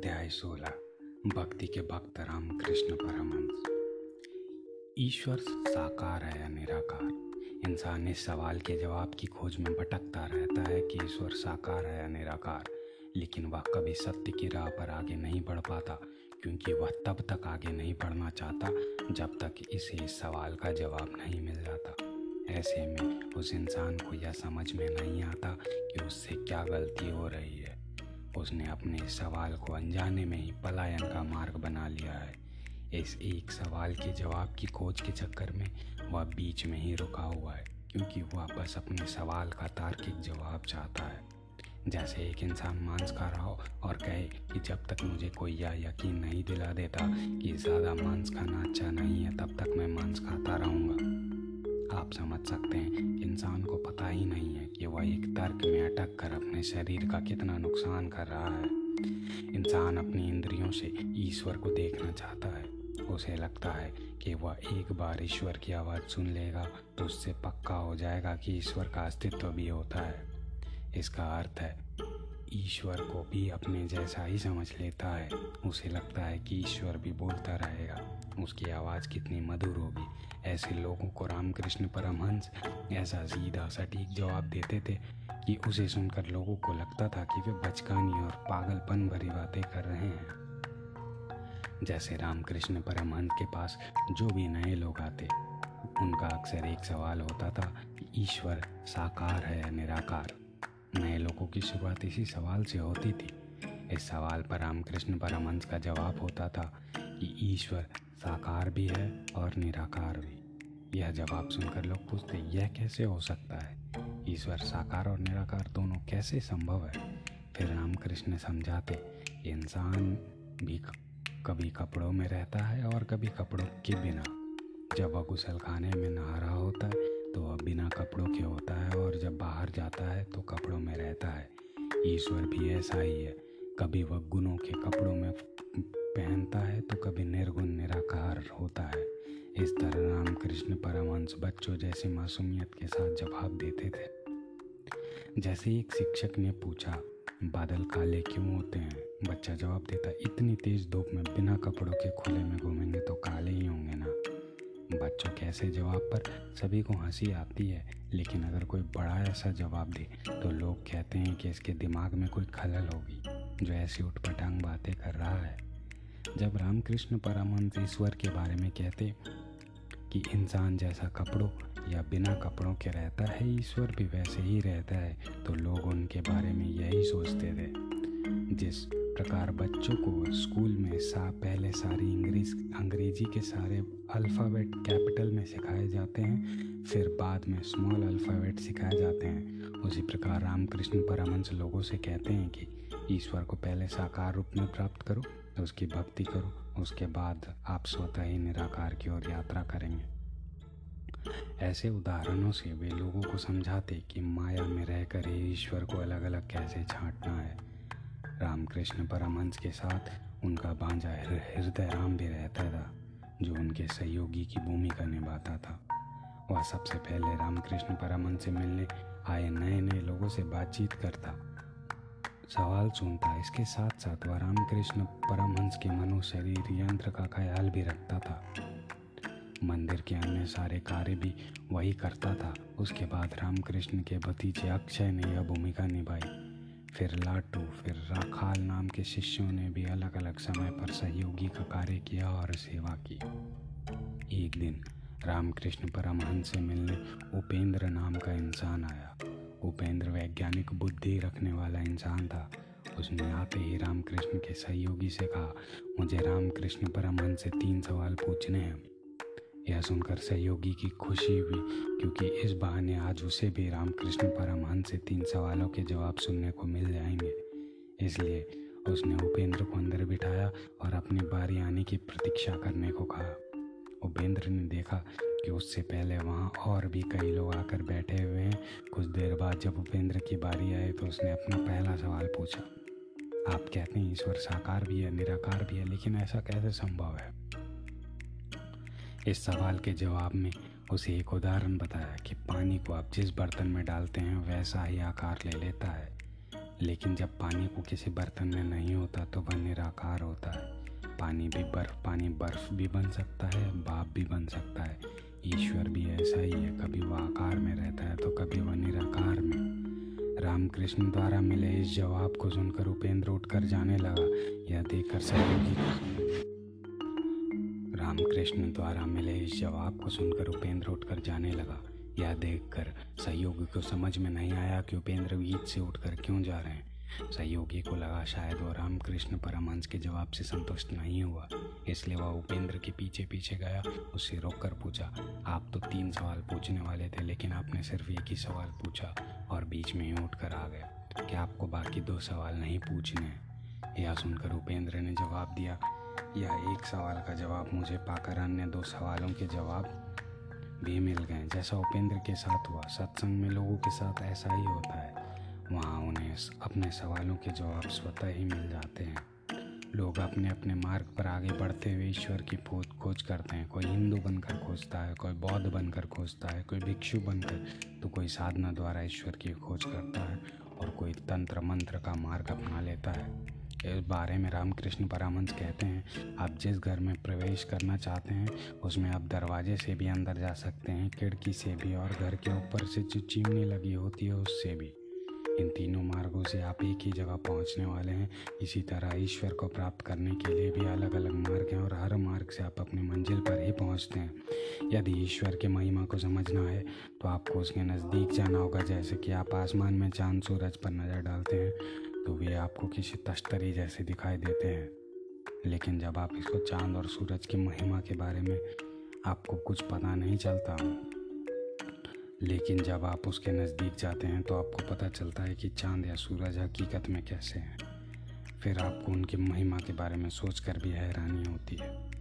अध्याय सोलह, भक्ति के भक्त राम कृष्ण परमहंस। ईश्वर साकार है या निराकार? इंसान इस सवाल के जवाब की खोज में भटकता रहता है कि ईश्वर साकार है या निराकार, लेकिन वह कभी सत्य की राह पर आगे नहीं बढ़ पाता, क्योंकि वह तब तक आगे नहीं बढ़ना चाहता जब तक इसे इस सवाल का जवाब नहीं मिल जाता। ऐसे में उस इंसान को यह समझ में नहीं आता कि उससे क्या गलती हो रही है उसने अपने सवाल को अनजाने में ही पलायन का मार्ग बना लिया है। इस एक सवाल के जवाब की खोज के चक्कर में वह बीच में ही रुका हुआ है, क्योंकि वह बस अपने सवाल का तार्किक जवाब चाहता है। जैसे एक इंसान मांस खा रहा हो और कहे कि जब तक मुझे कोई यह यकीन नहीं दिला देता कि ज़्यादा मांस खाना अच्छा नहीं है, तब तक मैं मांस खाता रहूँगा। आप समझ सकते हैं। इंसान को पता ही नहीं है कि वह एक तर्क में अटक कर अपने शरीर का कितना नुकसान कर रहा है। इंसान अपनी इंद्रियों से ईश्वर को देखना चाहता है। उसे लगता है कि वह एक बार ईश्वर की आवाज़ सुन लेगा तो उससे पक्का हो जाएगा कि ईश्वर का अस्तित्व भी होता है। इसका अर्थ है ईश्वर को भी अपने जैसा ही समझ लेता है। उसे लगता है कि ईश्वर भी बोलता रहेगा। उसकी आवाज़ कितनी मधुर होगी। ऐसे लोगों को रामकृष्ण परमहंस ऐसा सीधा सटीक जवाब देते थे कि उसे सुनकर लोगों को लगता था कि वे बचकानी और पागलपन भरी बातें कर रहे हैं। जैसे रामकृष्ण परमहंस के पास जो भी नए लोग आते, उनका अक्सर एक सवाल होता था कि ईश्वर साकार है या निराकार? नए लोगों की शुरुआत इसी सवाल से होती थी। इस सवाल पर रामकृष्ण परमहंस का जवाब होता था कि ईश्वर साकार भी है और निराकार भी। यह जवाब सुनकर लोग पूछते, यह कैसे हो सकता है? ईश्वर साकार और निराकार दोनों कैसे संभव है? फिर रामकृष्ण समझाते, इंसान भी कभी कपड़ों में रहता है और कभी कपड़ों के बिना। जब वह गुसल खाने में नहा रहा होता है तो वह बिना कपड़ों के होता है और जब बाहर जाता है तो कपड़ों में रहता है। ईश्वर भी ऐसा ही है। कभी वह गुणों के कपड़ों में पहनता है तो कभी निर्गुण, निराकार होता है। इस तरह रामकृष्ण परमहंस बच्चों जैसे मासूमियत के साथ जवाब देते थे। जैसे एक शिक्षक ने पूछा, बादल काले क्यों होते हैं? बच्चा जवाब देता, इतनी तेज धूप में बिना कपड़ों के खुले में घूमेंगे तो काले ही होंगे ना? बच्चों के ऐसे जवाब पर सभी को हँसी आती है। लेकिन अगर कोई बड़ा ऐसा जवाब दे तो लोग कहते हैं कि इसके दिमाग में कोई खलल होगी, जो ऐसी उठपटांग बातें कर रहा है। जब रामकृष्ण परमहंस ईश्वर के बारे में कहते कि इंसान जैसा कपड़ों या बिना कपड़ों के रहता है, ईश्वर भी वैसे ही रहता है तो लोग उनके बारे में यही सोचते थे, जिस प्रकार बच्चों को स्कूल में सा, पहले सारी इंग्लिश अंग्रेज़ी के सारे अल्फ़ाबेट कैपिटल में सिखाए जाते हैं, फिर बाद में स्मॉल अल्फ़ाबेट सिखाए जाते हैं। उसी प्रकार रामकृष्ण परमहंस लोगों से कहते हैं कि ईश्वर को पहले साकार रूप में प्राप्त करो, उसकी भक्ति करो, उसके बाद आप स्वतः ही निराकार की ओर यात्रा करेंगे। ऐसे उदाहरणों से वे लोगों को समझाते कि माया में रहकर ही ईश्वर को अलग अलग कैसे छांटना है। रामकृष्ण परमहंस के साथ उनका भांजा हृदय राम भी रहता था, जो उनके सहयोगी की भूमिका निभाता था। वह सबसे पहले रामकृष्ण परमहंस से मिलने आए नए नए लोगों से बातचीत करता। सवाल सुनता, इसके साथ साथ वह रामकृष्ण परमहंस के मनो शरीर यंत्र का ख्याल भी रखता था। मंदिर के अन्य सारे कार्य भी वही करता था। उसके बाद रामकृष्ण के भतीजे अक्षय ने यह भूमिका निभाई। फिर लाटू, फिर राखाल नाम के शिष्यों ने भी अलग अलग समय पर सहयोगी का कार्य किया और सेवा की। एक दिन रामकृष्ण परमहंस से मिलने उपेंद्र नाम का इंसान आया। उपेंद्र वैज्ञानिक बुद्धि रखने वाला इंसान था। उसने आते ही रामकृष्ण के सहयोगी से कहा, मुझे रामकृष्ण परमहंस से तीन सवाल पूछने हैं। यह सुनकर सहयोगी की खुशी हुई, क्योंकि इस बहाने आज उसे भी रामकृष्ण परमहंस से तीन सवालों के जवाब सुनने को मिल जाएँगे। इसलिए उसने उपेंद्र को अंदर बिठाया और अपनी बारी आने की प्रतीक्षा करने को कहा। उपेंद्र ने देखा कि उससे पहले वहाँ और भी कई लोग आकर बैठे हुए हैं। कुछ देर बाद जब उपेंद्र की बारी आई तो उसने अपना पहला सवाल पूछा। आप कहते हैं ईश्वर साकार भी है, निराकार भी है, लेकिन ऐसा कैसे संभव है? इस सवाल के जवाब में उसे एक उदाहरण बताया कि पानी को आप जिस बर्तन में डालते हैं, वैसा ही आकार ले लेता है। लेकिन जब पानी को किसी बर्तन में नहीं होता तो वह निराकार होता है। पानी भी बर्फ़, पानी बर्फ़ भी बन सकता है, बाप भी बन सकता है। ईश्वर भी ऐसा ही है, कभी वह आकार में रहता है तो कभी वह निराकार में। रामकृष्ण द्वारा मिले इस जवाब को सुनकर उपेंद्र उठकर जाने लगा। यह देखकर सहयोगी रामकृष्ण द्वारा मिले इस जवाब को सुनकर उपेंद्र उठकर जाने लगा। यह देखकर सहयोगी को समझ में नहीं आया कि उपेंद्र बीच से उठकर क्यों जा रहे हैं। सहयोगी को लगा शायद वो रामकृष्ण परमहंस के जवाब से संतुष्ट नहीं हुआ। इसलिए वह उपेंद्र के पीछे पीछे गया उससे रोककर पूछा, आप तो तीन सवाल पूछने वाले थे, लेकिन आपने सिर्फ़ एक ही सवाल पूछा और बीच में ही उठकर आ गया। क्या आपको बाकी दो सवाल नहीं पूछने हैं? यह सुनकर उपेंद्र ने जवाब दिया, यह एक सवाल का जवाब मुझे पाकर अन्य दो सवालों के जवाब भी मिल गए। जैसा उपेंद्र के साथ हुआ, सत्संग में लोगों के साथ ऐसा ही होता है। वहाँ उन्हें अपने सवालों के जवाब स्वतः ही मिल जाते हैं। लोग अपने अपने मार्ग पर आगे बढ़ते हुए ईश्वर की खोज खोज करते हैं। कोई हिंदू बनकर खोजता है, कोई बौद्ध बनकर खोजता है, कोई भिक्षु बनकर तो कोई साधना द्वारा ईश्वर की खोज करता है और कोई तंत्र मंत्र का मार्ग अपना लेता है। इस बारे में रामकृष्ण परामंश कहते हैं, आप जिस घर में प्रवेश करना चाहते हैं, उसमें आप दरवाजे से भी अंदर जा सकते हैं, खिड़की से भी और घर के ऊपर से जो चिमनी लगी होती है, उससे भी। इन तीनों मार्गों से आप एक ही जगह पहुँचने वाले हैं। इसी तरह ईश्वर को प्राप्त करने के लिए भी अलग अलग मार्ग हैं और हर मार्ग से आप अपनी मंजिल पर ही पहुँचते हैं। यदि ईश्वर के महिमा को समझना है तो आपको उसके नज़दीक जाना होगा, जैसे कि आप आसमान में चाँद, सूरज पर नज़र डालते हैं। तो वे आपको किसी तश्तरी जैसे दिखाई देते हैं। लेकिन जब आप इसको चाँद और सूरज की महिमा के बारे में आपको कुछ पता नहीं चलता लेकिन जब आप उसके नज़दीक जाते हैं तो आपको पता चलता है कि चाँद या सूरज हकीकत में कैसे हैं। फिर आपको उनकी महिमा के बारे में सोचकर भी हैरानी होती है।